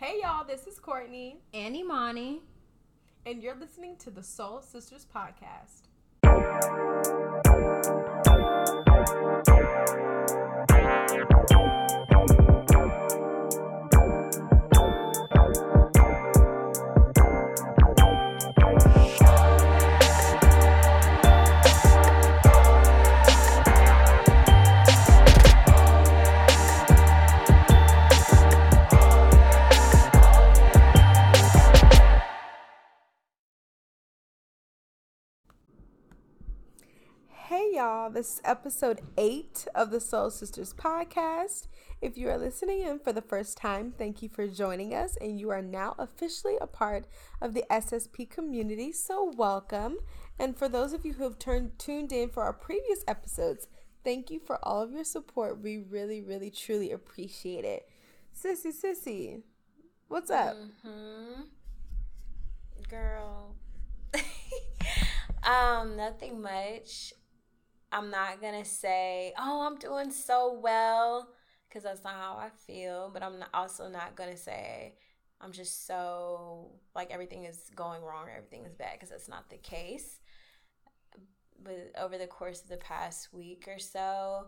Hey y'all, this is Kourtney and Imani, and you're listening to the Soul Sisters Podcast. Y'all, this is episode 8 of the Soul Sisters podcast. If you are listening in for the first time, thank you for joining us, and you are now officially a part of the SSP community, so welcome. And for those of you who have turned tuned in for our previous episodes, thank you for all of your support. We really, really, truly appreciate it. Sissy, Sissy, what's up? Mm-hmm. Girl. um, nothing much. I'm not gonna say, "Oh, I'm doing so well," because that's not how I feel. But I'm also not gonna say I'm just so like everything is going wrong or everything is bad because that's not the case. But over the course of the past week or so,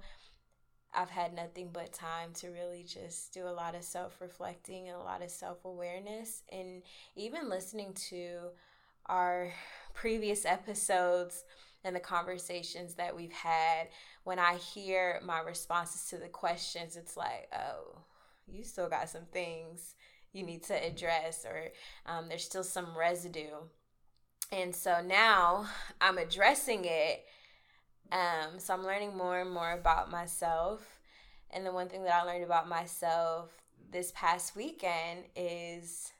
I've had nothing but time to really just do a lot of self reflecting and a lot of self awareness, and even listening to our previous episodes and the conversations that we've had, when I hear my responses to the questions, it's like, oh, you still got some things you need to address, or um, there's still some residue. And so now I'm addressing it. Um, so I'm learning more and more about myself. And the one thing that I learned about myself this past weekend is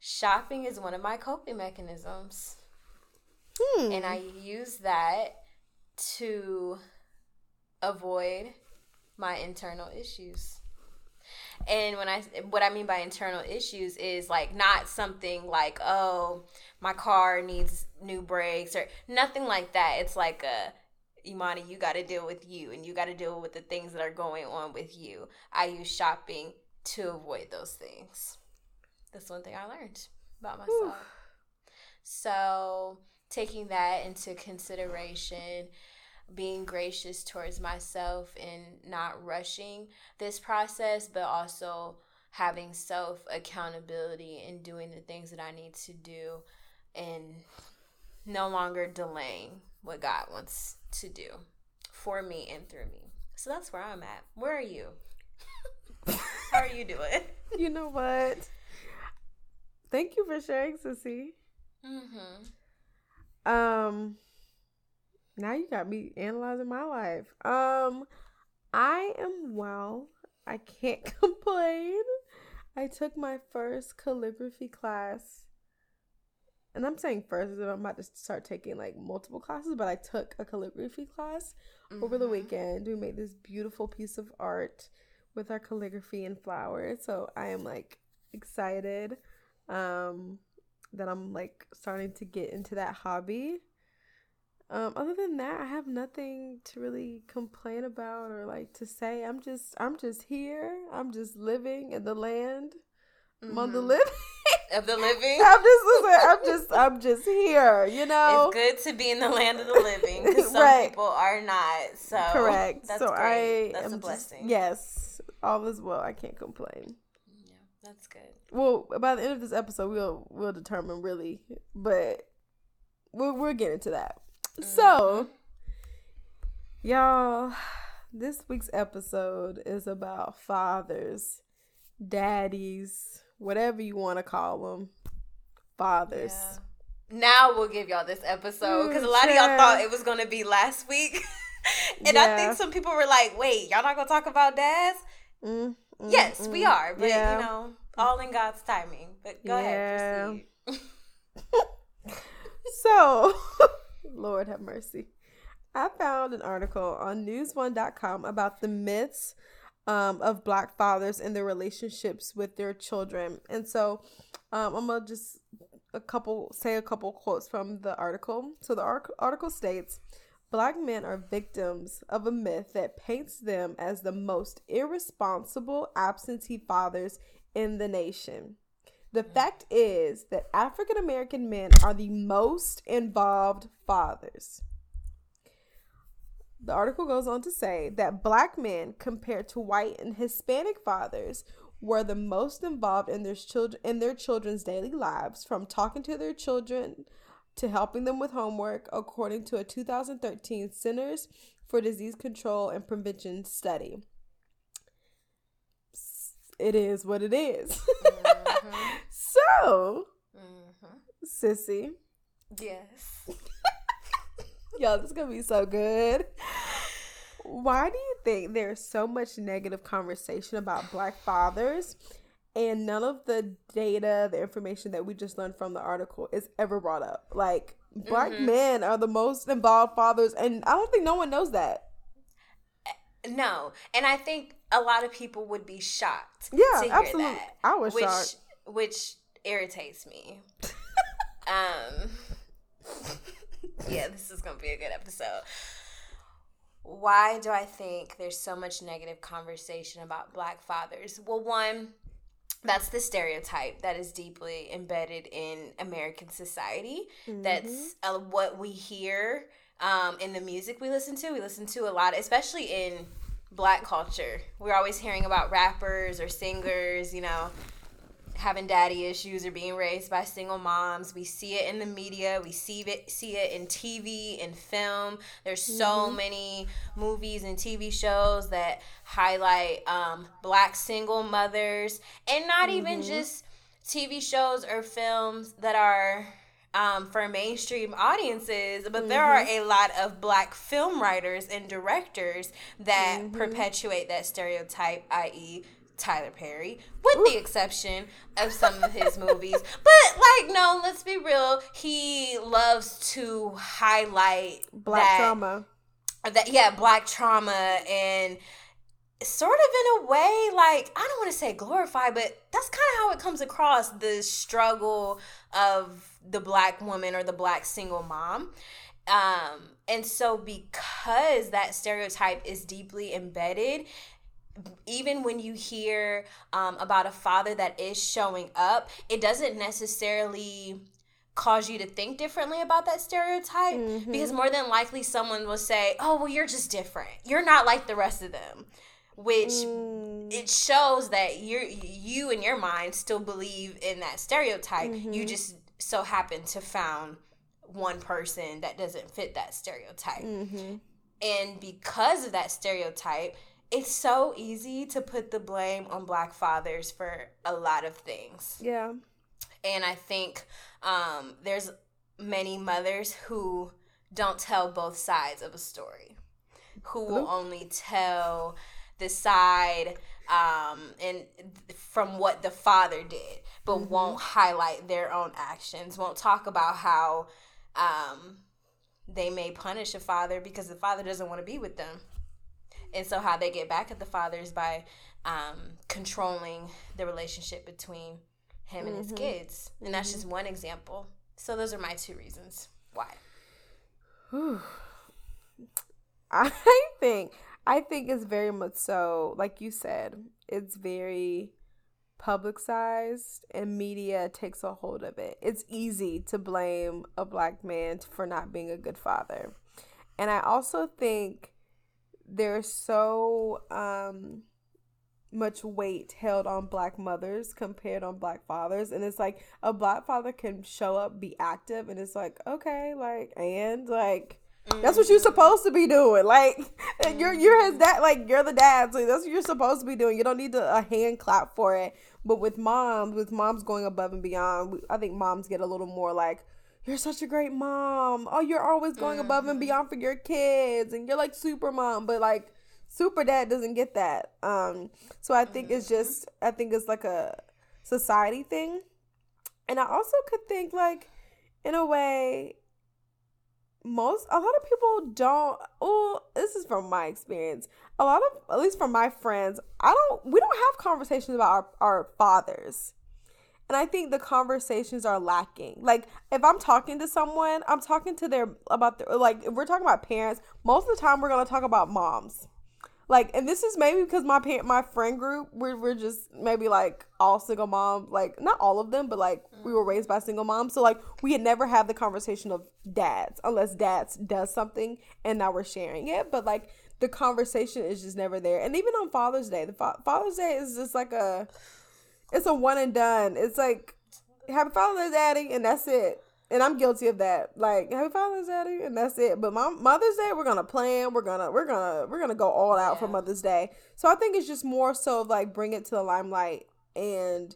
shopping is one of my coping mechanisms. Hmm. And I use that to avoid my internal issues. And when I what I mean by internal issues is like not something like oh my car needs new brakes or nothing like that. It's like a Imani, you got to deal with you and you got to deal with the things that are going on with you. I use shopping to avoid those things. That's one thing I learned about myself. So taking that into consideration, being gracious towards myself and not rushing this process, but also having self accountability and doing the things that I need to do and no longer delaying what God wants to do for me and through me. So that's where I'm at. Where are you? How are you doing? You know what? Thank you for sharing, Sissy. Mm-hmm. Um, now you got me analyzing my life. Um, I am well. I can't complain. I took my first calligraphy class. And I'm saying first because I'm about to start taking like multiple classes, but I took a calligraphy class mm-hmm. over the mm-hmm. weekend. We made this beautiful piece of art with our calligraphy and flowers. So I am like excited. Um, that I'm like starting to get into that hobby. Um, other than that, I have nothing to really complain about or like to say. I'm just I'm just here. I'm just living in the land. Mm-hmm. on the living of the living. I'm just listen, I'm just I'm just here, you know. It's good to be in the land of the living because some right. people are not. So correct. so great. I that's am a blessing. Just, yes, all is well. I can't complain. Yeah, that's good well, by the end of this episode, we'll we'll determine really, but we'll we'll get into that. Mm-hmm. So, y'all, this week's episode is about fathers, daddies, whatever you want to call them, fathers. Yeah. Now we'll give y'all this episode because a lot of y'all thought it was gonna be last week, and yeah. I think some people were like, "Wait, y'all not gonna talk about dads?" Mm, mm, yes, mm, we are, but yeah. you know all in God's timing. But go yeah. ahead, proceed. so, Lord have mercy. I found an article on newsone.com about the myths um, of black fathers and their relationships with their children. And so um, I'm going to just a couple say a couple quotes from the article. So the article states Black men are victims of a myth that paints them as the most irresponsible absentee fathers in the nation. The fact is that African American men are the most involved fathers. The article goes on to say that black men, compared to white and Hispanic fathers, were the most involved in their children in their children's daily lives, from talking to their children to helping them with homework, according to a 2013 Centers for Disease Control and Prevention study. It is what it is. Mm-hmm. so, mm-hmm. sissy. Yes. Y'all, this is gonna be so good. Why do you think there's so much negative conversation about black fathers and none of the data, the information that we just learned from the article is ever brought up? Like, black mm-hmm. men are the most involved fathers, and I don't think no one knows that. No, and I think a lot of people would be shocked. Yeah, absolutely. That, I was which, shocked, which irritates me. um, yeah, this is gonna be a good episode. Why do I think there's so much negative conversation about black fathers? Well, one, that's the stereotype that is deeply embedded in American society. Mm-hmm. That's uh, what we hear um, in the music we listen to. We listen to a lot, especially in black culture. We're always hearing about rappers or singers, you know, having daddy issues or being raised by single moms. We see it in the media. We see it see it in TV and film. There's so mm-hmm. many movies and TV shows that highlight um, black single mothers, and not mm-hmm. even just TV shows or films that are um, for mainstream audiences, but mm-hmm. there are mm-hmm. a lot of black film writers and directors that mm-hmm. perpetuate that stereotype, i.e., Tyler Perry, with Ooh. the exception of some of his movies. But like, no, let's be real. He loves to highlight black that, trauma. That yeah, black trauma and sort of in a way like I don't want to say glorify, but that's kind of how it comes across the struggle of the black woman or the black single mom. Um, and so because that stereotype is deeply embedded, even when you hear um, about a father that is showing up, it doesn't necessarily cause you to think differently about that stereotype mm-hmm. because more than likely someone will say, "Oh, well you're just different. You're not like the rest of them." Which mm. it shows that you you in your mind still believe in that stereotype. Mm-hmm. You just so happen to found one person that doesn't fit that stereotype. Mm-hmm. And because of that stereotype, it's so easy to put the blame on black fathers for a lot of things. Yeah. And I think um, there's many mothers who don't tell both sides of a story, who will only tell the side um, and from what the father did, but mm-hmm. won't highlight their own actions, won't talk about how um, they may punish a father because the father doesn't want to be with them. And so, how they get back at the father is by um, controlling the relationship between him and mm-hmm. his kids. And that's mm-hmm. just one example. So, those are my two reasons why. I think I think it's very much so, like you said, it's very publicized and media takes a hold of it. It's easy to blame a black man for not being a good father. And I also think there's so um much weight held on black mothers compared on black fathers and it's like a black father can show up be active and it's like okay like and like that's what you're supposed to be doing. Like you're you're his dad. Like you're the dad. So that's what you're supposed to be doing. You don't need a hand clap for it. But with moms, with moms going above and beyond, I think moms get a little more like, "You're such a great mom. Oh, you're always going mm-hmm. above and mm-hmm. beyond for your kids, and you're like super mom." But like super dad doesn't get that. Um, so I think mm-hmm. it's just I think it's like a society thing, and I also could think like, in a way, most a lot of people don't oh this is from my experience. A lot of at least from my friends i don't we don't have conversations about our, our fathers. And i think the conversations are lacking. Like if i'm talking to someone i'm talking to their about their like if we're talking about parents most of the time we're going to talk about moms like and this is maybe because my parent my friend group we're, we're just maybe like all single moms like not all of them but like we were raised by single moms. So like we had never had the conversation of dads unless dads does something and now we're sharing it. But like the conversation is just never there. And even on father's day the fa- father's day is just like a it's a one and done. It's like happy father's daddy and that's it and I'm guilty of that. Like Happy Father's Day, and that's it. But my Mother's Day, we're gonna plan. We're gonna we're gonna we're gonna go all out yeah. for Mother's Day. So I think it's just more so of like bring it to the limelight and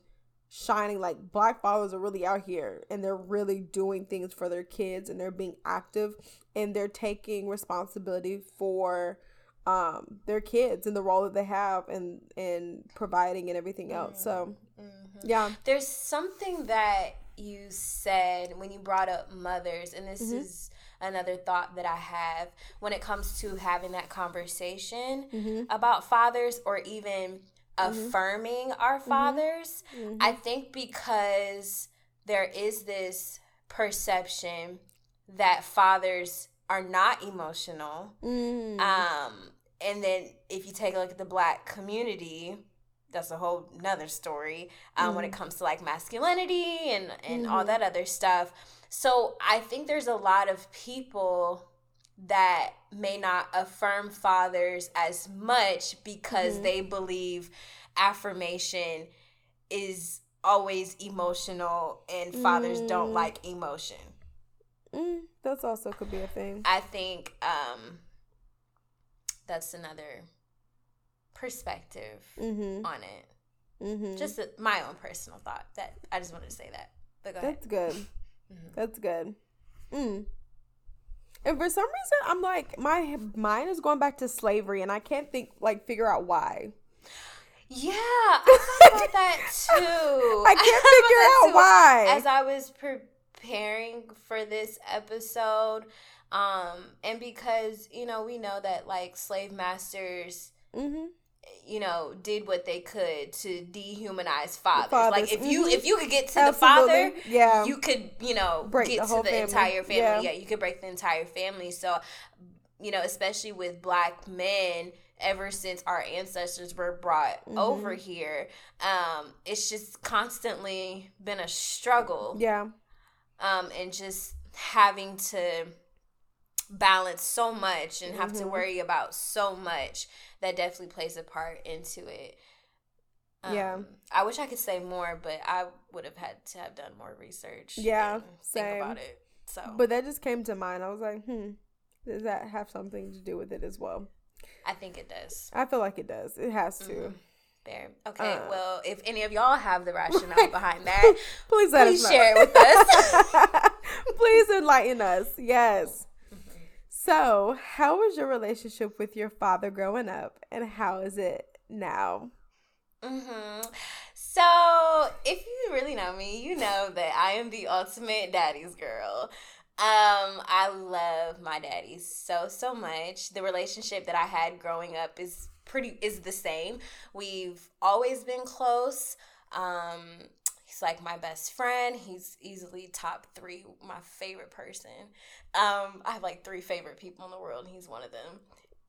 shining. Like Black fathers are really out here, and they're really doing things for their kids, and they're being active, and they're taking responsibility for um their kids and the role that they have and and providing and everything else. So mm-hmm. yeah, there's something that you said when you brought up mothers, and this mm-hmm. is another thought that I have when it comes to having that conversation mm-hmm. about fathers or even mm-hmm. affirming our mm-hmm. fathers. Mm-hmm. I think because there is this perception that fathers are not emotional. Mm. Um, and then if you take a look at the black community, that's a whole nother story um, mm when it mm-hmm. comes to like masculinity and and mm-hmm. all that other stuff so i think there's a lot of people that may not affirm fathers as much because mm-hmm. they believe affirmation is always emotional and fathers mm. don't like emotion mm, that's also could be a thing i think um that's another perspective mm-hmm. on it. Mm-hmm. Just a, my own personal thought. That I just wanted to say that. But go That's ahead. good. Mm-hmm. That's good. Mm. And for some reason, I'm like my mind is going back to slavery, and I can't think like figure out why. Yeah, I thought about that too. I can't I figure out why. As I was preparing for this episode, um, and because you know we know that like slave masters mm-hmm you know did what they could to dehumanize fathers. fathers. Like if mm-hmm. you if you could get to Absolutely. the father, yeah, you could you know break get the to the family. entire family. Yeah. yeah, you could break the entire family. So you know, especially with black men ever since our ancestors were brought mm-hmm. over here um it's just constantly been a struggle yeah um and just having to balance so much and have mm-hmm. to worry about so much that definitely plays a part into it. Um, yeah. I wish I could say more, but I would have had to have done more research. Yeah. Think about it. So But that just came to mind. I was like, hmm, does that have something to do with it as well? I think it does. I feel like it does. It has to. Mm-hmm. There. Okay. Uh, well, if any of y'all have the rationale behind that, please let please us share it with us. please enlighten us. Yes. So, how was your relationship with your father growing up, and how is it now? Mm-hmm. So, if you really know me, you know that I am the ultimate daddy's girl. Um, I love my daddy so so much. The relationship that I had growing up is pretty is the same. We've always been close. Um, He's like my best friend. He's easily top three, my favorite person. Um, I have like three favorite people in the world, and he's one of them.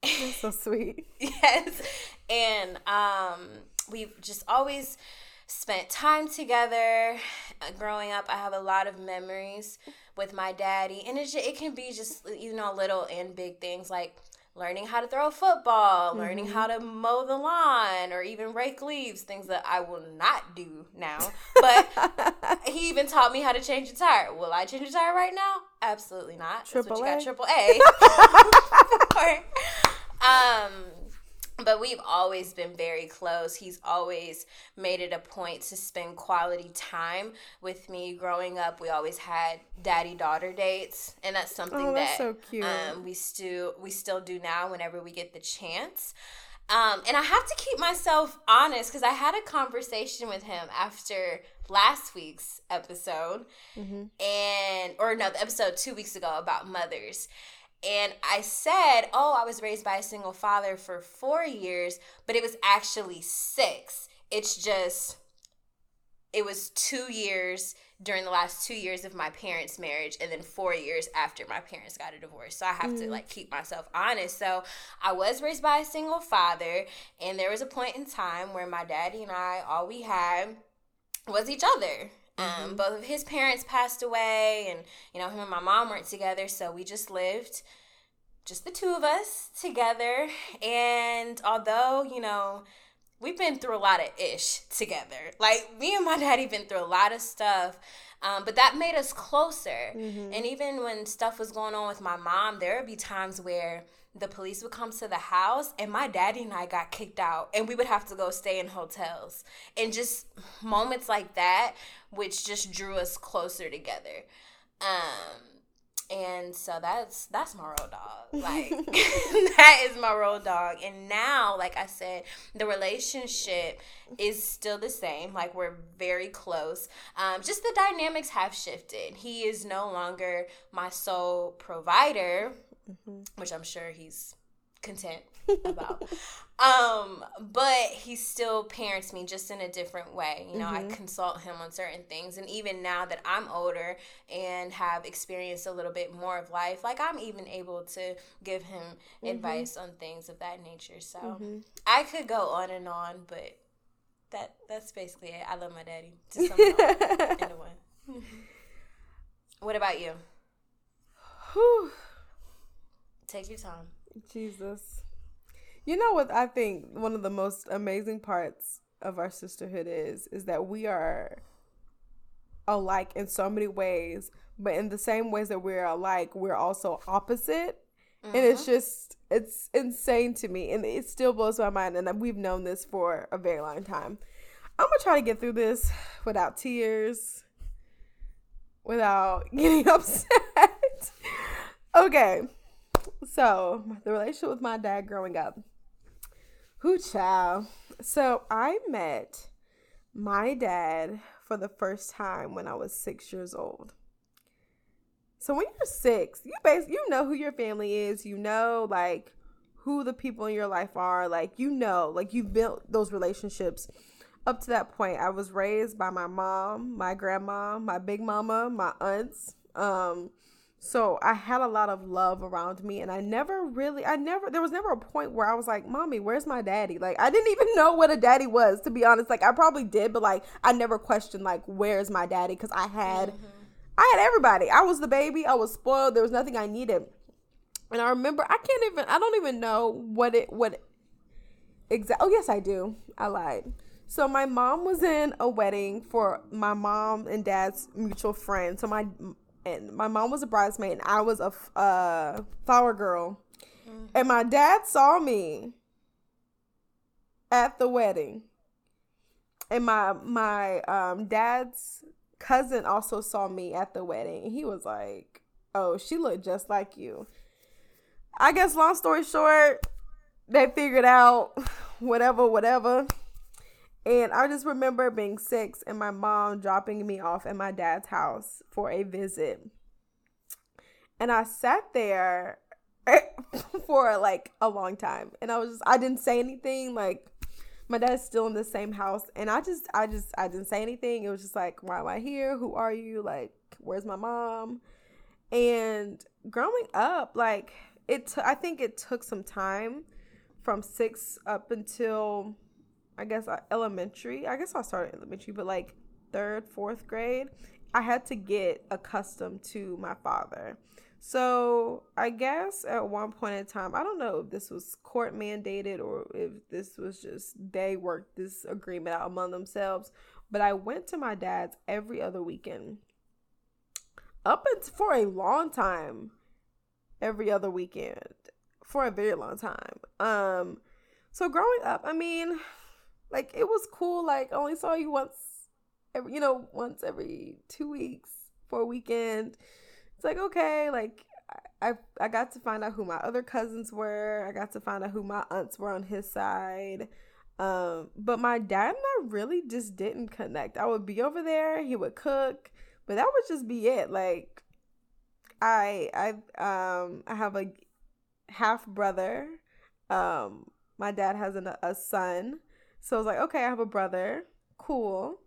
That's so sweet. yes. And um, we've just always spent time together. Uh, growing up, I have a lot of memories with my daddy, and it, just, it can be just, you know, little and big things like learning how to throw a football, mm-hmm. learning how to mow the lawn, or even rake leaves, things that I will not do now. But he even taught me how to change a tire. Will I change a tire right now? Absolutely not. Triple That's what you got, triple A. um, but we've always been very close. He's always made it a point to spend quality time with me. Growing up, we always had daddy daughter dates, and that's something oh, that's that so um, we still we still do now whenever we get the chance. Um, and I have to keep myself honest because I had a conversation with him after last week's episode, mm-hmm. and or no, the episode two weeks ago about mothers. And I said, Oh, I was raised by a single father for four years, but it was actually six. It's just, it was two years during the last two years of my parents' marriage and then four years after my parents got a divorce. So I have mm. to like keep myself honest. So I was raised by a single father, and there was a point in time where my daddy and I, all we had was each other. Um, mm-hmm. both of his parents passed away, and you know, him and my mom weren't together, so we just lived just the two of us together. And although, you know, we've been through a lot of ish together. Like me and my daddy been through a lot of stuff. Um, but that made us closer. Mm-hmm. And even when stuff was going on with my mom, there would be times where the police would come to the house and my daddy and I got kicked out and we would have to go stay in hotels. And just moments like that, which just drew us closer together. Um, and so that's that's my road dog. Like that is my road dog. And now like i said the relationship is still the same. Like we're very close. Um, just the dynamics have shifted. He is no longer my sole provider mm-hmm. which i'm sure he's content about. um, but he still parents me just in a different way. You know, mm-hmm. I consult him on certain things, and even now that I'm older and have experienced a little bit more of life, like I'm even able to give him mm-hmm. advice on things of that nature. So mm-hmm. I could go on and on, but that that's basically it. I love my daddy to some in a way. what about you? Whew. Take your time. Jesus. You know what I think one of the most amazing parts of our sisterhood is is that we are alike in so many ways, but in the same ways that we're alike, we're also opposite. Mm-hmm. And it's mm-hmm. just it's insane to me and it still blows my mind and we've known this for a very long time. I'm going to try to get through this without tears, without getting upset. okay. So, the relationship with my dad growing up. Who child. So, I met my dad for the first time when I was six years old. So when you're six, you base you know who your family is. You know like who the people in your life are. Like you know, like you've built those relationships. Up to that point, I was raised by my mom, my grandma, my big mama, my aunts. Um, so I had a lot of love around me and I never really I never there was never a point where I was like, "Mommy, where's my daddy?" Like I didn't even know what a daddy was to be honest. Like I probably did, but like I never questioned like, "Where's my daddy?" cuz I had mm-hmm. I had everybody. I was the baby. I was spoiled. There was nothing I needed. And I remember I can't even I don't even know what it what exact Oh, yes, I do. I lied. So my mom was in a wedding for my mom and dad's mutual friend. So my and my mom was a bridesmaid and I was a uh, flower girl. Mm-hmm. And my dad saw me at the wedding. And my my um, dad's cousin also saw me at the wedding. He was like, "Oh, she looked just like you." I guess long story short, they figured out whatever whatever and I just remember being six and my mom dropping me off at my dad's house for a visit. And I sat there for like a long time. And I was just, I didn't say anything. Like, my dad's still in the same house. And I just, I just, I didn't say anything. It was just like, why am I here? Who are you? Like, where's my mom? And growing up, like, it, t- I think it took some time from six up until I guess uh, elementary. I guess I started elementary, but like third, fourth grade, I had to get accustomed to my father. So I guess at one point in time, I don't know if this was court mandated or if this was just they worked this agreement out among themselves. But I went to my dad's every other weekend. Up until for a long time. Every other weekend. For a very long time. Um so growing up, I mean, like it was cool. Like I only saw you once, every you know, once every two weeks for a weekend. It's like okay, like I I got to find out who my other cousins were. I got to find out who my aunts were on his side. Um, but my dad and I really just didn't connect. I would be over there, he would cook, but that would just be it. Like I I um I have a half brother. Um my dad has an, a son. So I was like, okay, I have a brother. Cool.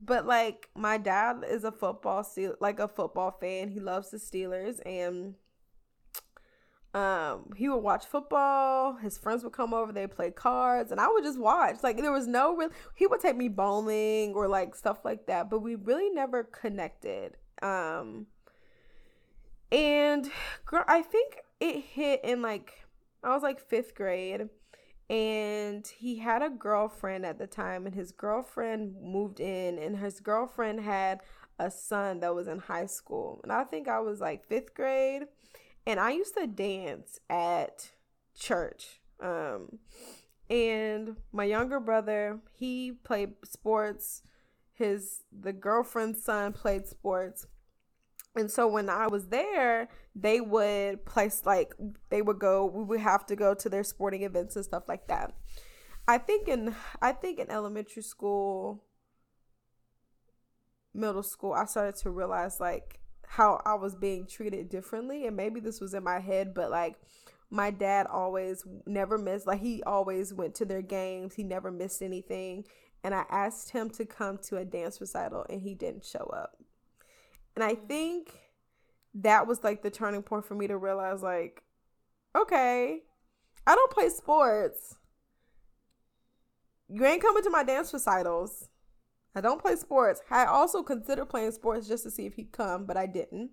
but like my dad is a football like a football fan. He loves the Steelers and um he would watch football his friends would come over they play cards and i would just watch like there was no real he would take me bowling or like stuff like that but we really never connected um and girl i think it hit in like i was like fifth grade and he had a girlfriend at the time and his girlfriend moved in and his girlfriend had a son that was in high school and i think i was like fifth grade and I used to dance at church. Um, and my younger brother, he played sports. His the girlfriend's son played sports. And so when I was there, they would place like they would go we would have to go to their sporting events and stuff like that. I think in I think in elementary school, middle school, I started to realize like how I was being treated differently. And maybe this was in my head, but like my dad always never missed, like he always went to their games, he never missed anything. And I asked him to come to a dance recital and he didn't show up. And I think that was like the turning point for me to realize, like, okay, I don't play sports. You ain't coming to my dance recitals. I don't play sports. I also considered playing sports just to see if he'd come, but I didn't.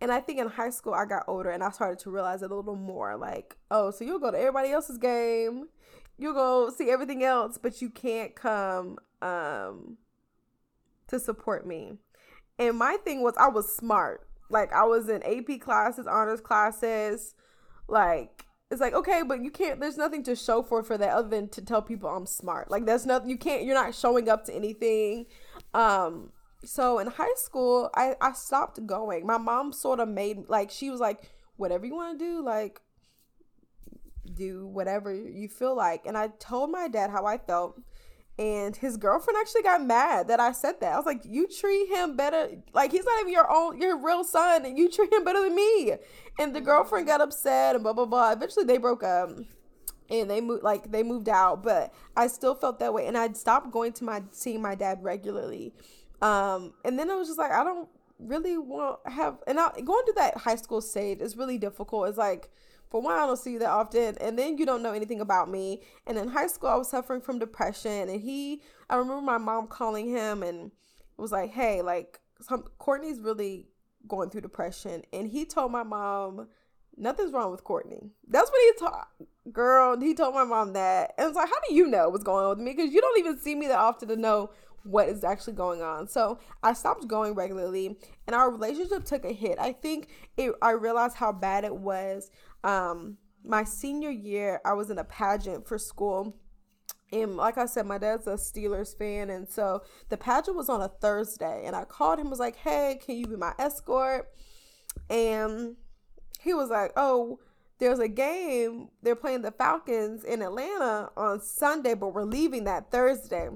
And I think in high school I got older and I started to realize it a little more like, oh, so you'll go to everybody else's game, you'll go see everything else, but you can't come um to support me. And my thing was I was smart. Like I was in AP classes, honors classes, like it's like okay but you can't there's nothing to show for for that other than to tell people i'm smart. Like that's nothing you can't you're not showing up to anything. Um so in high school i i stopped going. My mom sort of made like she was like whatever you want to do like do whatever you feel like. And i told my dad how i felt and his girlfriend actually got mad that I said that. I was like, "You treat him better. Like he's not even your own, your real son, and you treat him better than me." And the girlfriend got upset and blah blah blah. Eventually, they broke up, and they moved like they moved out. But I still felt that way, and I'd stopped going to my seeing my dad regularly. Um, and then I was just like, I don't really want have, and I, going to that high school stage is really difficult. It's like for one, I don't see you that often, and then you don't know anything about me. And in high school, I was suffering from depression, and he, I remember my mom calling him and was like, "Hey, like, some Kourtney's really going through depression," and he told my mom, "Nothing's wrong with Kourtney." That's what he taught, girl. He told my mom that, and it's like, how do you know what's going on with me? Because you don't even see me that often to know what is actually going on. So I stopped going regularly and our relationship took a hit. I think it I realized how bad it was um, my senior year, I was in a pageant for school. And like I said, my dad's a Steelers fan. And so the pageant was on a Thursday. And I called him, was like, hey, can you be my escort? And he was like, oh, there's a game. They're playing the Falcons in Atlanta on Sunday, but we're leaving that Thursday.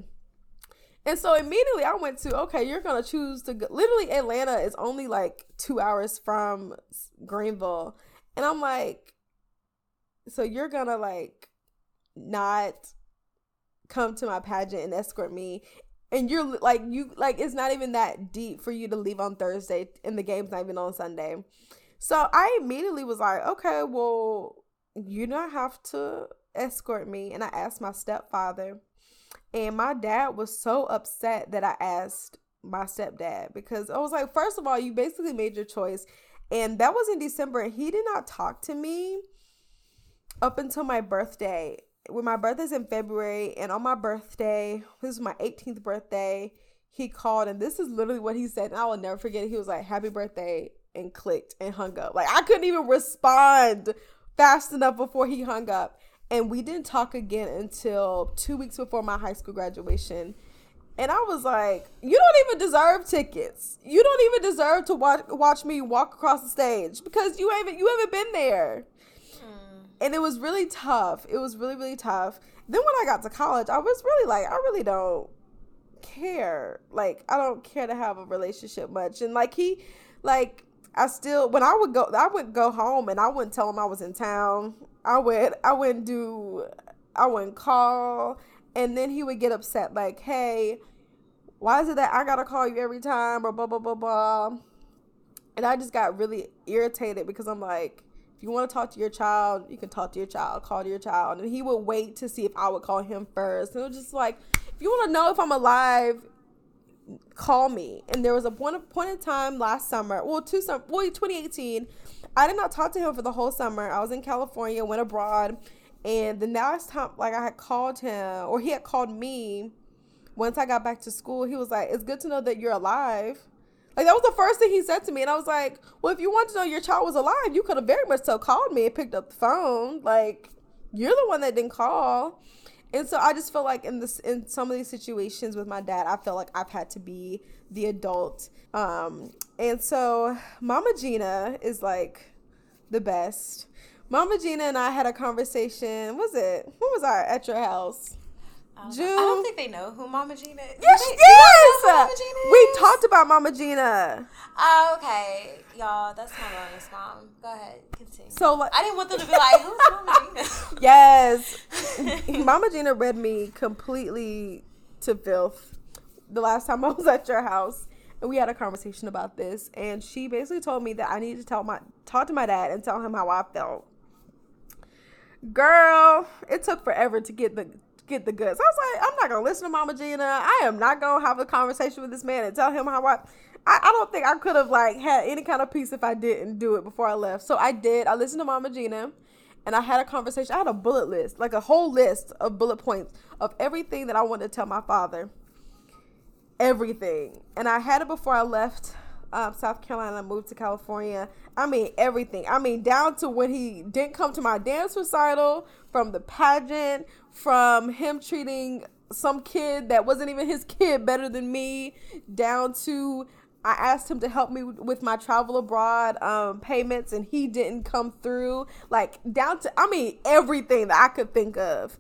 And so immediately I went to, okay, you're going to choose to go. Literally, Atlanta is only like two hours from Greenville. And I'm like, so you're gonna like not come to my pageant and escort me and you're like you like it's not even that deep for you to leave on Thursday and the game's not even on Sunday. So I immediately was like, okay, well, you don't have to escort me. And I asked my stepfather, and my dad was so upset that I asked my stepdad because I was like, first of all, you basically made your choice. And that was in December, he did not talk to me up until my birthday. When my birthday's in February, and on my birthday, this is my 18th birthday, he called, and this is literally what he said, and I will never forget. It. He was like, "Happy birthday," and clicked and hung up. Like I couldn't even respond fast enough before he hung up. And we didn't talk again until two weeks before my high school graduation. And I was like, you don't even deserve tickets. You don't even deserve to watch watch me walk across the stage because you haven't you haven't been there. Hmm. And it was really tough. It was really really tough. Then when I got to college, I was really like, I really don't care. Like I don't care to have a relationship much. And like he like I still when I would go I would go home and I wouldn't tell him I was in town. I would I wouldn't do I wouldn't call and then he would get upset like hey why is it that I gotta call you every time or blah blah blah blah. And I just got really irritated because I'm like, if you want to talk to your child, you can talk to your child, call to your child. And he would wait to see if I would call him first. And it was just like, if you want to know if I'm alive, call me. And there was a point, point in time last summer, well, two summer, well, 2018, I did not talk to him for the whole summer. I was in California, went abroad, and the last time, like I had called him, or he had called me, once I got back to school, he was like, "It's good to know that you're alive." Like that was the first thing he said to me, and I was like, "Well, if you wanted to know your child was alive, you could have very much so called me and picked up the phone. Like you're the one that didn't call." And so I just feel like in this in some of these situations with my dad, I feel like I've had to be the adult. Um, and so Mama Gina is like the best. Mama Gina and I had a conversation. Was it? What was our at your house? June. I don't think they know who Mama Gina is. Yes, they, yes. Mama Gina is? We talked about Mama Gina. Oh, okay, y'all. That's my bonus mom. Go ahead, continue. So like, I didn't want them to be like, "Who's Mama Gina?" yes, Mama Gina read me completely to filth. The last time I was at your house, and we had a conversation about this, and she basically told me that I needed to tell my talk to my dad and tell him how I felt. Girl, it took forever to get the get the goods. I was like, I'm not gonna listen to Mama Gina. I am not gonna have a conversation with this man and tell him how I. I, I don't think I could have like had any kind of peace if I didn't do it before I left. So I did. I listened to Mama Gina, and I had a conversation. I had a bullet list, like a whole list of bullet points of everything that I wanted to tell my father. Everything, and I had it before I left um, South Carolina, moved to California. I mean everything. I mean down to when he didn't come to my dance recital, from the pageant, from him treating some kid that wasn't even his kid better than me, down to I asked him to help me with my travel abroad um, payments, and he didn't come through. Like down to I mean everything that I could think of.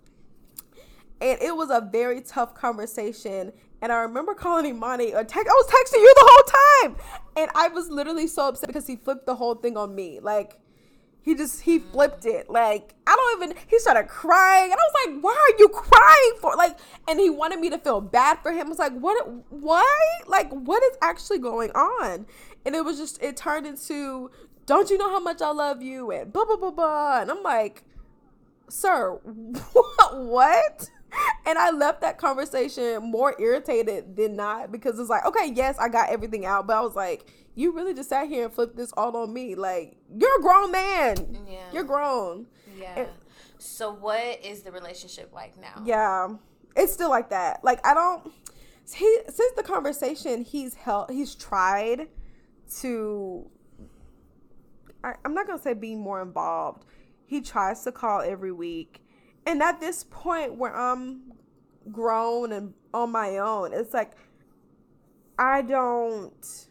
And it was a very tough conversation. And I remember calling Imani or text. I was texting you the whole time, and I was literally so upset because he flipped the whole thing on me. Like he just he mm. flipped it. Like I don't even. He started crying, and I was like, "Why are you crying for?" Like, and he wanted me to feel bad for him. I was like, "What? Why? Like, what is actually going on?" And it was just it turned into, "Don't you know how much I love you?" and blah blah blah blah. And I'm like, "Sir, what?" and I left that conversation more irritated than not because it's like, okay, yes, I got everything out, but I was like, you really just sat here and flipped this all on me. Like, you're a grown man. Yeah. You're grown. Yeah. And, so what is the relationship like now? Yeah. It's still like that. Like I don't he since the conversation he's held he's tried to I, I'm not gonna say be more involved. He tries to call every week and at this point where I'm grown and on my own, it's like I don't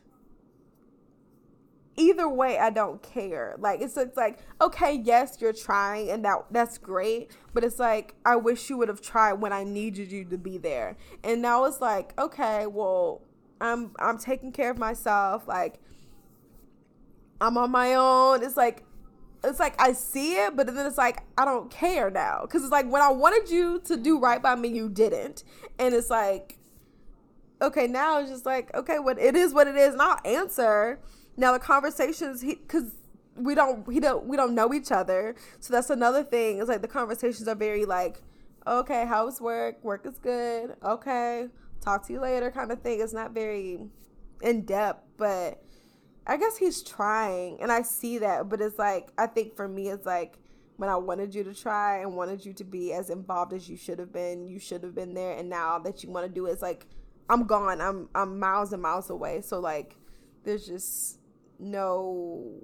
either way I don't care. Like it's, it's like, okay, yes, you're trying and that that's great, but it's like I wish you would have tried when I needed you to be there. And now it's like, okay, well, I'm I'm taking care of myself, like I'm on my own. It's like it's like I see it, but then it's like I don't care now because it's like when I wanted you to do right by me, you didn't, and it's like, okay, now it's just like okay, what it is, what it is, and I'll answer. Now the conversations, he because we don't we don't we don't know each other, so that's another thing. It's like the conversations are very like, okay, how's work? Work is good. Okay, talk to you later, kind of thing. It's not very in depth, but I guess he's trying, and I see that. But it's like I think for me, it's like when I wanted you to try and wanted you to be as involved as you should have been, you should have been there. And now that you want to do it, it's like I'm gone. I'm I'm miles and miles away. So like, there's just no.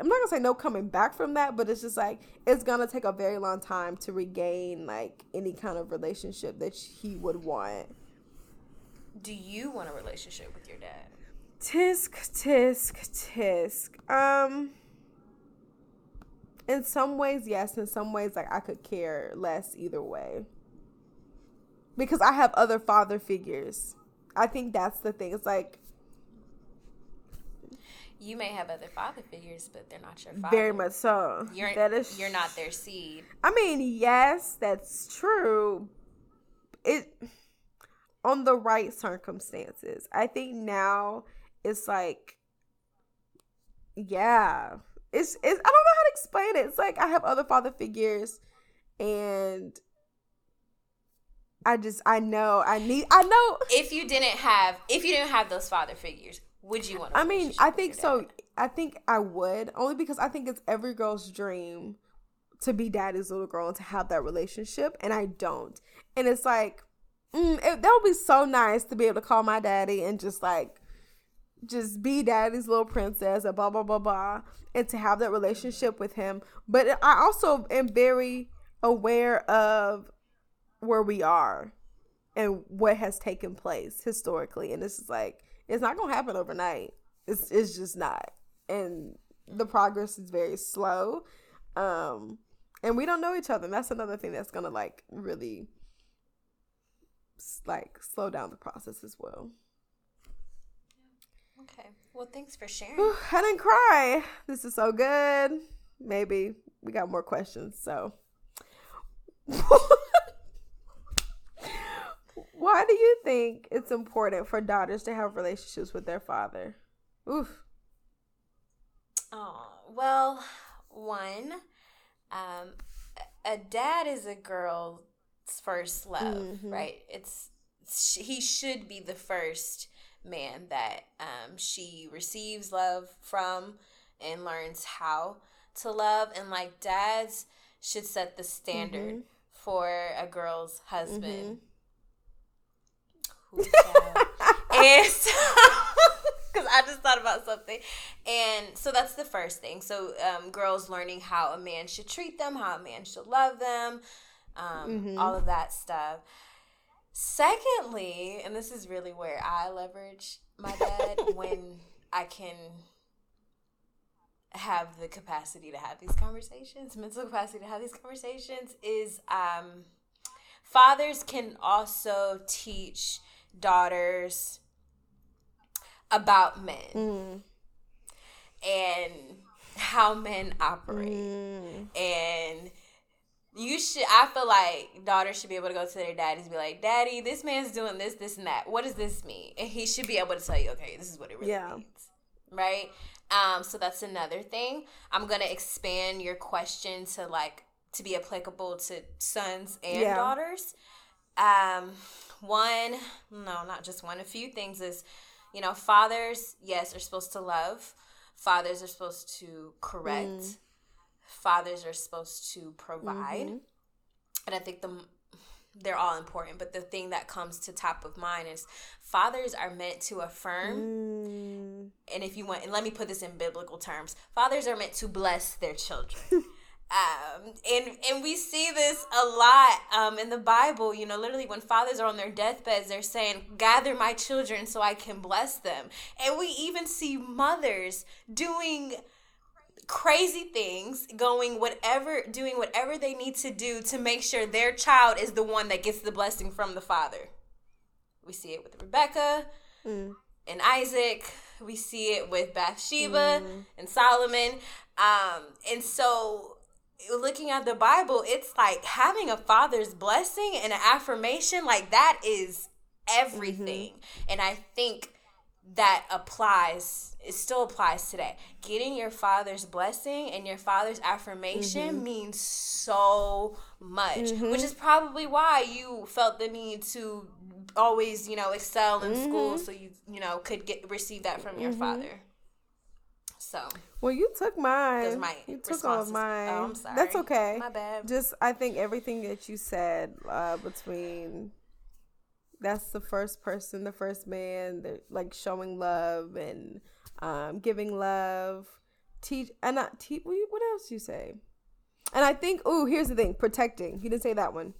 I'm not gonna say no coming back from that, but it's just like it's gonna take a very long time to regain like any kind of relationship that he would want. Do you want a relationship with your dad? Tisk, tisk, tisk. Um, in some ways, yes. In some ways, like I could care less either way. Because I have other father figures. I think that's the thing. It's like you may have other father figures, but they're not your father. Very much so. You're that is you're not their seed. I mean, yes, that's true. It on the right circumstances. I think now it's like yeah. It's it's I don't know how to explain it. It's like I have other father figures and I just I know I need I know if you didn't have if you didn't have those father figures, would you want I mean, I think so I think I would only because I think it's every girl's dream to be daddy's little girl and to have that relationship and I don't. And it's like mm, it, that would be so nice to be able to call my daddy and just like just be daddy's little princess and blah blah blah blah and to have that relationship with him. But I also am very aware of where we are and what has taken place historically. And this is like it's not gonna happen overnight. It's it's just not. And the progress is very slow. Um and we don't know each other. And that's another thing that's gonna like really like slow down the process as well. Okay. Well, thanks for sharing. I didn't cry. This is so good. Maybe we got more questions. So, why do you think it's important for daughters to have relationships with their father? Oof. Oh, well, one, um, a dad is a girl's first love, mm-hmm. right? It's he should be the first man that um, she receives love from and learns how to love. And like dads should set the standard mm-hmm. for a girl's husband. Mm-hmm. and so, because I just thought about something. And so that's the first thing. So, um, girls learning how a man should treat them, how a man should love them, um, mm-hmm. all of that stuff. Secondly, and this is really where I leverage my dad when I can have the capacity to have these conversations, mental capacity to have these conversations, is um, fathers can also teach daughters about men mm. and how men operate mm. and you should i feel like daughters should be able to go to their daddies and be like daddy this man's doing this this and that. What does this mean? And he should be able to tell you okay this is what it really yeah. means. Right? Um so that's another thing. I'm gonna expand your question to like to be applicable to sons and yeah. daughters. Um one no not just one a few things is you know fathers yes are supposed to love. Fathers are supposed to correct. Mm fathers are supposed to provide. Mm-hmm. And I think the they're all important, but the thing that comes to top of mind is fathers are meant to affirm. Mm. And if you want, and let me put this in biblical terms, fathers are meant to bless their children. um, and and we see this a lot um, in the Bible. You know, literally when fathers are on their deathbeds, they're saying, "Gather my children so I can bless them." And we even see mothers doing crazy things going whatever doing whatever they need to do to make sure their child is the one that gets the blessing from the father we see it with rebecca mm. and isaac we see it with bathsheba mm. and solomon um, and so looking at the bible it's like having a father's blessing and an affirmation like that is everything mm-hmm. and i think that applies it still applies today getting your father's blessing and your father's affirmation mm-hmm. means so much mm-hmm. which is probably why you felt the need to always you know excel in mm-hmm. school so you you know could get receive that from your mm-hmm. father so well you took mine my you took all of mine oh, I'm sorry. that's okay my bad just i think everything that you said uh, between that's the first person, the first man that like showing love and um, giving love. Teach and not teach. What else you say? And I think, oh, here's the thing: protecting. You didn't say that one.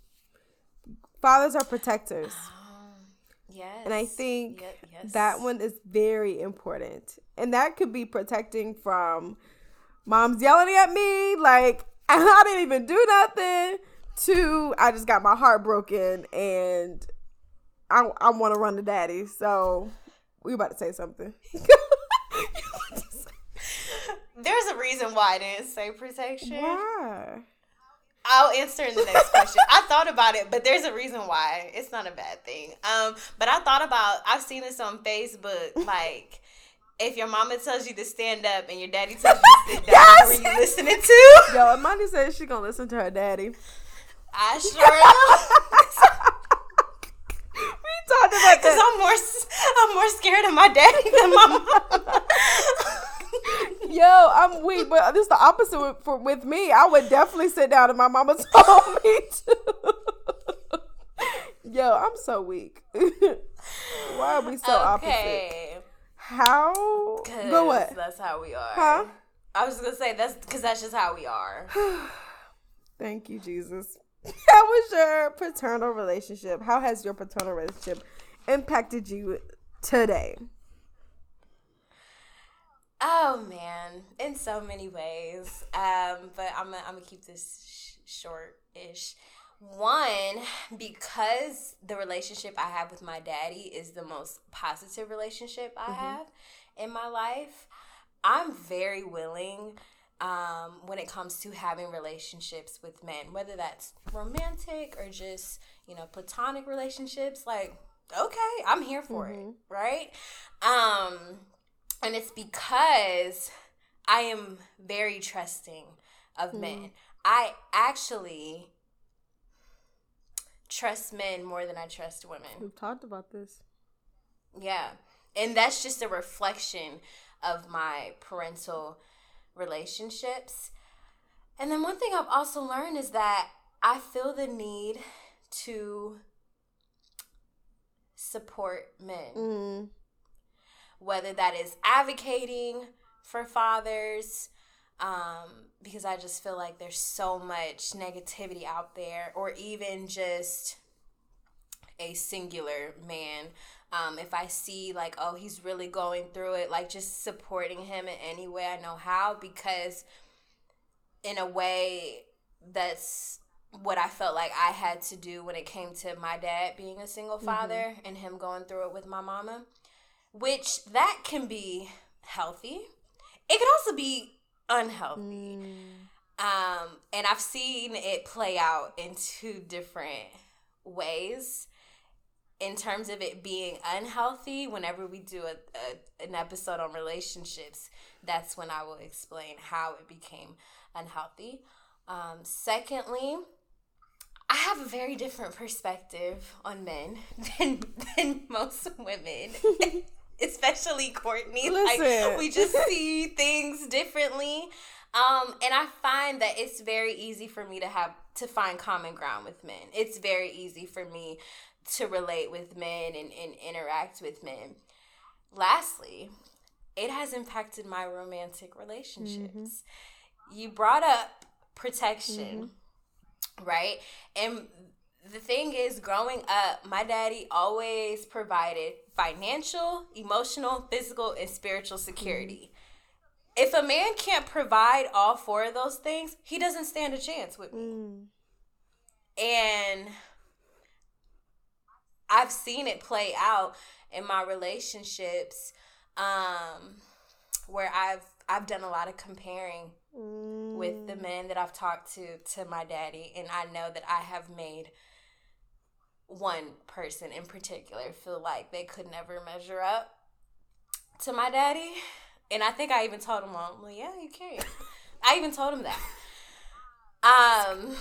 Fathers are protectors. yes. And I think yes. that one is very important. And that could be protecting from moms yelling at me, like I didn't even do nothing, to I just got my heart broken and I I want to run to daddy. So we about to say something. There's a reason why I didn't say protection. Why? I'll answer in the next question. I thought about it, but there's a reason why. It's not a bad thing. Um, but I thought about I've seen this on Facebook, like if your mama tells you to stand up and your daddy tells you to sit down, yes! who are you listening to? Yo, Imani says she gonna listen to her daddy. I sure am. we talked about because I'm more I'm more scared of my daddy than my mom. Yo, I'm weak, but this is the opposite with, for, with me. I would definitely sit down and my mama told me to. Yo, I'm so weak. Why are we so okay. opposite? How? Go what? That's how we are. Huh? I was gonna say that's because that's just how we are. Thank you, Jesus. How was your paternal relationship? How has your paternal relationship impacted you today? Oh man, in so many ways. Um, but I'm gonna, I'm gonna keep this sh- short-ish. One, because the relationship I have with my daddy is the most positive relationship I mm-hmm. have in my life. I'm very willing um, when it comes to having relationships with men, whether that's romantic or just, you know, platonic relationships. Like, okay, I'm here for mm-hmm. it, right? Um, and it's because I am very trusting of mm. men. I actually trust men more than I trust women. We've talked about this. Yeah. And that's just a reflection of my parental relationships. And then one thing I've also learned is that I feel the need to support men. Mm whether that is advocating for fathers, um, because I just feel like there's so much negativity out there, or even just a singular man. Um, if I see like, oh, he's really going through it, like just supporting him in any way I know how, because in a way that's what I felt like I had to do when it came to my dad being a single mm-hmm. father mm-hmm. and him going through it with my mama which that can be healthy. It can also be unhealthy. Mm. Um, and I've seen it play out in two different ways. In terms of it being unhealthy, whenever we do a, a an episode on relationships, that's when I will explain how it became unhealthy. Um, secondly, I have a very different perspective on men than than most women. especially Kourtney. Listen. Like we just see things differently. Um, and I find that it's very easy for me to have to find common ground with men. It's very easy for me to relate with men and, and interact with men. Lastly, it has impacted my romantic relationships. Mm-hmm. You brought up protection, mm-hmm. right? And the thing is, growing up, my daddy always provided financial, emotional, physical, and spiritual security. Mm. If a man can't provide all four of those things, he doesn't stand a chance with me. Mm. And I've seen it play out in my relationships um, where I've I've done a lot of comparing mm. with the mm. men that I've talked to to my daddy and I know that I have made one person in particular feel like they could never measure up to my daddy. And I think I even told him, well, yeah, you can't. I even told him that. Um,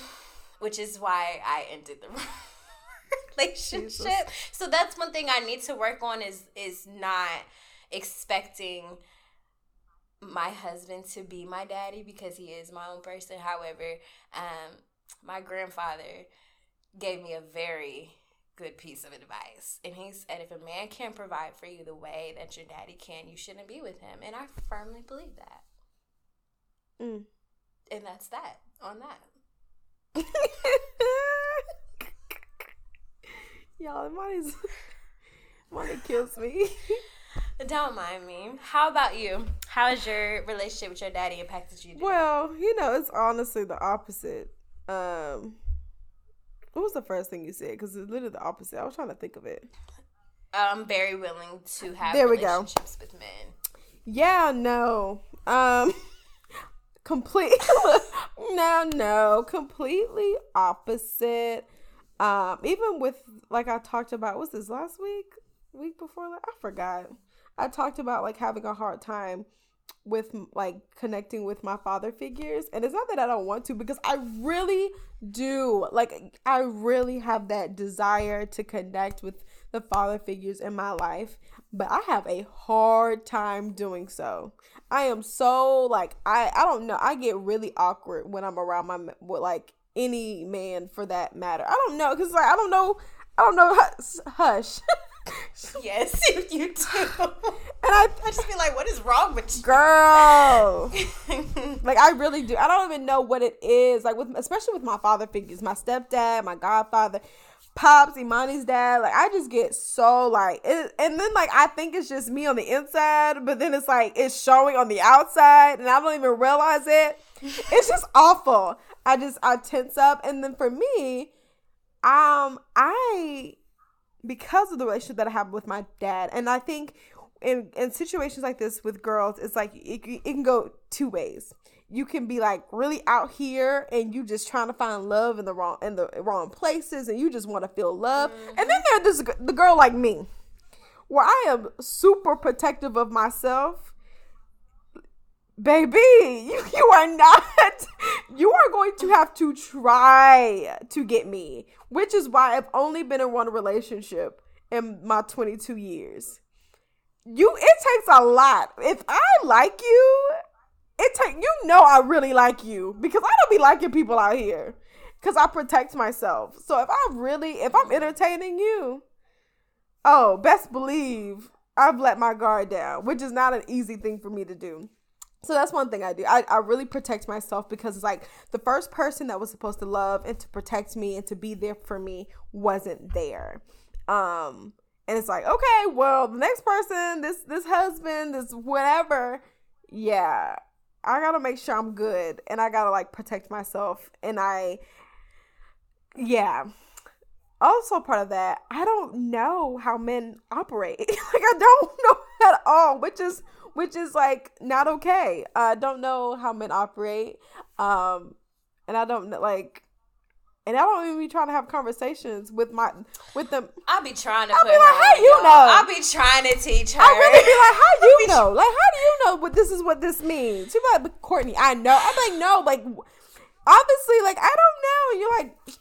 which is why I ended the relationship. Jesus. So that's one thing I need to work on is is not expecting my husband to be my daddy because he is my own person. However, um, my grandfather gave me a very good piece of advice. And he said, if a man can't provide for you the way that your daddy can, you shouldn't be with him. And I firmly believe that. Mm. And that's that on that. Y'all, money's money kills me. Don't mind me. How about you? How has your relationship with your daddy impacted you? Today? Well, you know, it's honestly the opposite. Um, what was the first thing you said? Because it's literally the opposite. I was trying to think of it. I'm very willing to have there we relationships go. with men. Yeah, no. Um, complete no no completely opposite um even with like i talked about was this last week? Week before Like, i forgot. I talked about like having a hard time with like connecting with my father figures. And it's not that i don't want to because i really do. Like i really have that desire to connect with the father figures in my life but i have a hard time doing so. I am so like i i don't know. I get really awkward when i'm around my like any man for that matter i don't know because like i don't know i don't know hush yes, you do. And I, I just feel like, what is wrong with you, girl? like I really do. I don't even know what it is. Like with, especially with my father figures, my stepdad, my godfather, pops, Imani's dad. Like I just get so like, it, and then like I think it's just me on the inside, but then it's like it's showing on the outside, and I don't even realize it. It's just awful. I just I tense up, and then for me, um, I because of the relationship that I have with my dad. And I think in, in situations like this with girls, it's like it, it can go two ways. You can be like really out here and you just trying to find love in the wrong in the wrong places and you just want to feel love. Mm-hmm. And then there's this the girl like me where I am super protective of myself baby you, you are not you are going to have to try to get me which is why i've only been in one relationship in my 22 years you it takes a lot if i like you it take you know i really like you because i don't be liking people out here because i protect myself so if i really if i'm entertaining you oh best believe i've let my guard down which is not an easy thing for me to do so that's one thing I do. I, I really protect myself because it's like the first person that was supposed to love and to protect me and to be there for me wasn't there. Um and it's like, okay, well, the next person, this this husband, this whatever, yeah. I got to make sure I'm good and I got to like protect myself and I yeah. Also part of that, I don't know how men operate. like I don't know at all, which is which is like not okay. I don't know how men operate, um, and I don't like, and I don't even be trying to have conversations with my with them. I'll be trying to. I'll be like, how you know? I'll be trying to teach her. I really be like, how you know? Like, how do you know what this is? What this means? She's like, but Kourtney, I know. I'm like, no, like, obviously, like, I don't know. And you're like.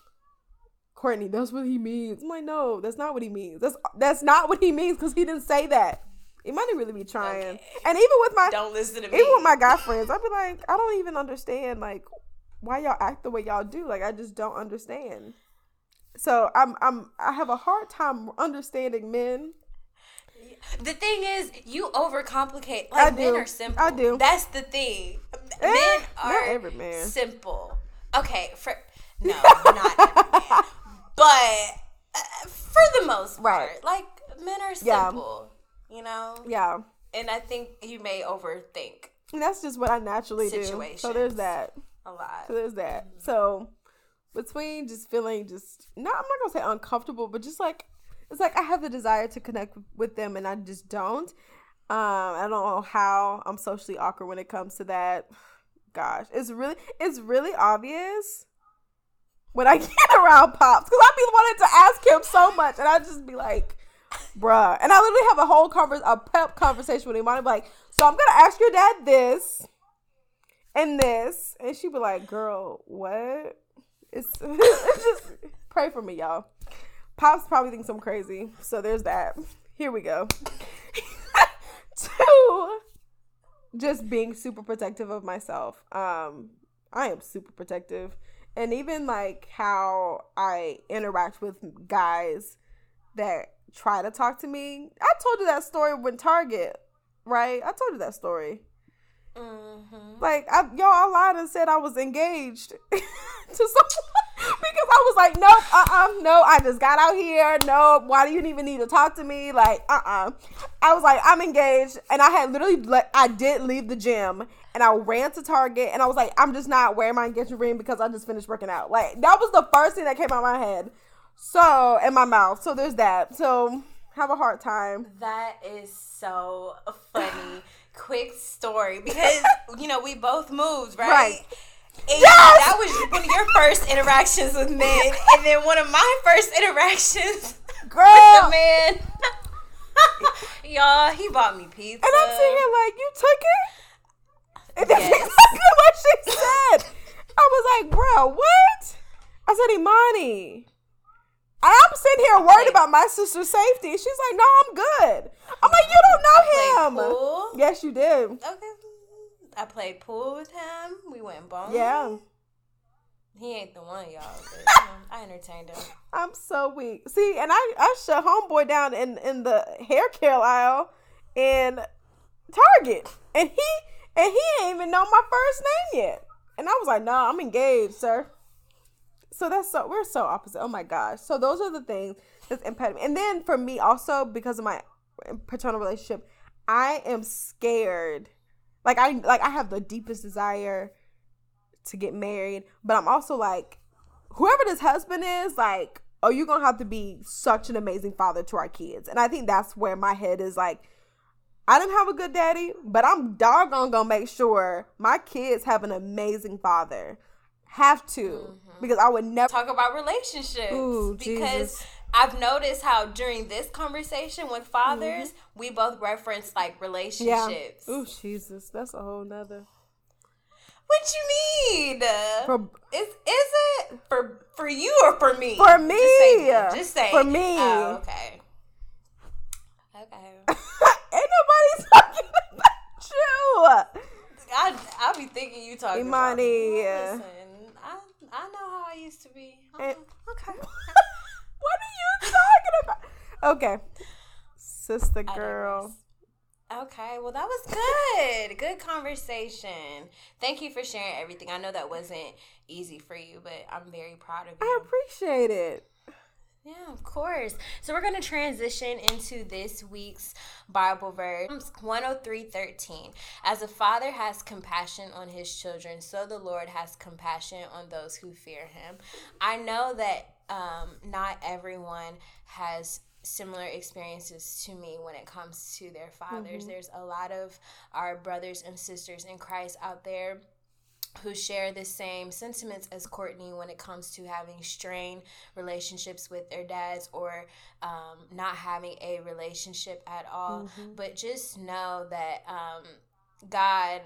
Kourtney, that's what he means. I'm like, no, that's not what he means. That's that's not what he means because he didn't say that. He might really be trying. Okay. And even with my don't listen to me. Even with my guy friends, I'd be like, I don't even understand like why y'all act the way y'all do. Like I just don't understand. So I'm I'm I have a hard time understanding men. The thing is, you overcomplicate. Like men are simple. I do. That's the thing. Eh, men are every man. simple. Okay, for no, not every man, but uh, for the most part, right. like men are simple. Yeah you know? Yeah. And I think you may overthink. And that's just what I naturally do. So there's that. A lot. So there's that. Mm-hmm. So between just feeling just not I'm not gonna say uncomfortable, but just like it's like I have the desire to connect with them and I just don't. Um, I don't know how I'm socially awkward when it comes to that. Gosh, it's really it's really obvious when I get around pops because I be wanting to ask him so much, and I just be like, bruh. And I literally have a whole converse, a pep conversation with him. I'm like, so I'm gonna ask your dad this and this, and she'd be like, girl, what? It's, it's just pray for me, y'all. Pops probably thinks I'm crazy, so there's that. Here we go. Two, just being super protective of myself. Um, I am super protective, and even like how I interact with guys that try to talk to me. I told you that story when Target, right? I told you that story. Mm-hmm. Like I, y'all, I lied and said I was engaged to someone because I was like, nope, uh, uh no, I just got out here. No, why do you even need to talk to me? Like, uh, uh-uh. uh I was like, I'm engaged, and I had literally, like, I did leave the gym, and I ran to Target, and I was like, I'm just not wearing my engagement ring because I just finished working out. Like, that was the first thing that came out of my head. So in my mouth. So there's that. So have a hard time. That is so funny quick story because you know we both moved, right? right. And yes! that was one of your first interactions with men, and then one of my first interactions Girl. with a man. Y'all, he bought me pizza. And I'm sitting here like, you took it? And that's yes. exactly what she said. I was like, bro, what? I said, Imani. I'm sitting here worried about my sister's safety. She's like, no, I'm good. I'm like, you don't know him. Pool. Yes, you did. Okay. I played pool with him. We went bowling. Yeah. He ain't the one, y'all. But, I entertained him. I'm so weak. See, and I I shut homeboy down in in the hair care aisle in Target, and he and he ain't even know my first name yet. And I was like, "Nah, I'm engaged, sir." So that's so we're so opposite. Oh my gosh. So those are the things that's impeding me. And then for me also because of my paternal relationship, I am scared. Like I like I have the deepest desire to get married, but I'm also like whoever this husband is, like, oh, you're gonna have to be such an amazing father to our kids. And I think that's where my head is like, I didn't have a good daddy, but I'm doggone gonna make sure my kids have an amazing father. Have to. Mm-hmm. Because I would never talk about relationships. Ooh, because Jesus. I've noticed how during this conversation with fathers, mm-hmm. we both reference like relationships. Yeah. Ooh, Jesus. That's a whole nother. What you mean? For, is is it for for you or for me? For me. Just say, just say for me. Oh, okay. Okay. Ain't nobody talking about you. I I be thinking you talking Imani. about me. Listen, I know how I used to be. Eh, okay. what are you talking about? Okay, sister girl. Okay, well that was good. good conversation. Thank you for sharing everything. I know that wasn't easy for you, but I'm very proud of you. I appreciate it. Yeah, of course. So we're going to transition into this week's Bible verse, 103:13. As a father has compassion on his children, so the Lord has compassion on those who fear him. I know that um, not everyone has similar experiences to me when it comes to their fathers. Mm-hmm. There's a lot of our brothers and sisters in Christ out there who share the same sentiments as Kourtney when it comes to having strained relationships with their dads or um, not having a relationship at all. Mm-hmm. But just know that um, God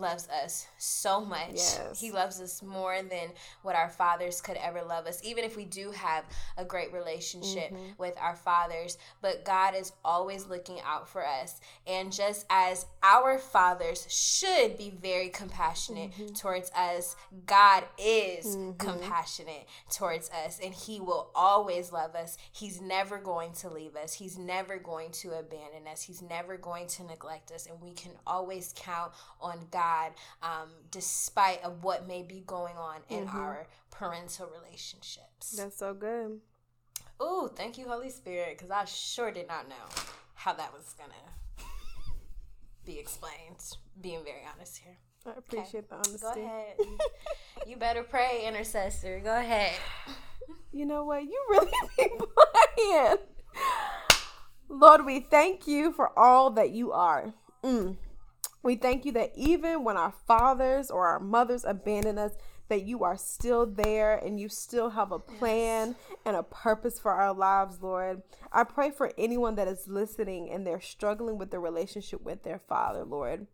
loves us so much. Yes. He loves us more than what our fathers could ever love us, even if we do have a great relationship mm-hmm. with our fathers. But God is always looking out for us. And just as our fathers should be very compassionate mm-hmm. towards us, God is mm-hmm. compassionate towards us. And He will always love us. He's never going to leave us, He's never going to abandon us, He's never going to neglect us. And we can always count on God God, um, despite of what may be going on in mm-hmm. our parental relationships. That's so good. Oh, thank you, Holy Spirit, because I sure did not know how that was gonna be explained. Being very honest here. I appreciate okay. the honesty. Go ahead. you better pray, intercessor. Go ahead. You know what? You really be playing. Lord, we thank you for all that you are. Mm. We thank you that even when our fathers or our mothers abandon us, that you are still there and you still have a plan yes. and a purpose for our lives, Lord. I pray for anyone that is listening and they're struggling with the relationship with their father, Lord.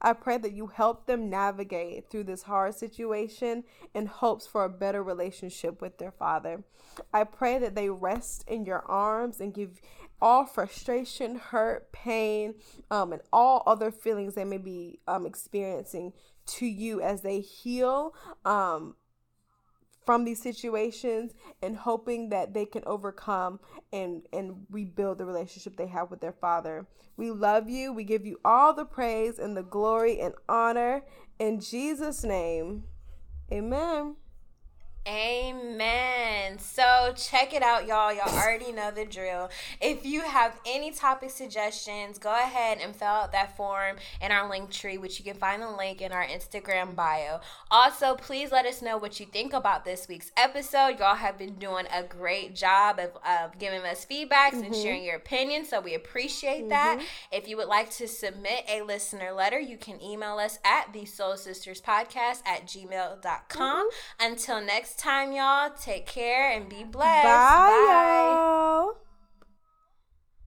I pray that you help them navigate through this hard situation in hopes for a better relationship with their father. I pray that they rest in your arms and give all frustration, hurt, pain, um, and all other feelings they may be um, experiencing to you as they heal um, from these situations and hoping that they can overcome and, and rebuild the relationship they have with their father. We love you. We give you all the praise and the glory and honor. In Jesus' name, amen. Amen. So check it out, y'all. Y'all already know the drill. If you have any topic suggestions, go ahead and fill out that form in our Linktree, which you can find the link in our Instagram bio. Also, please let us know what you think about this week's episode. Y'all have been doing a great job of, of giving us feedbacks mm-hmm. and sharing your opinions, so we appreciate mm-hmm. that. If you would like to submit a listener letter, you can email us at the Soul Sisters Podcast at gmail.com. Mm-hmm. Until next time, y'all, take care and be blessed. Bye. Bye.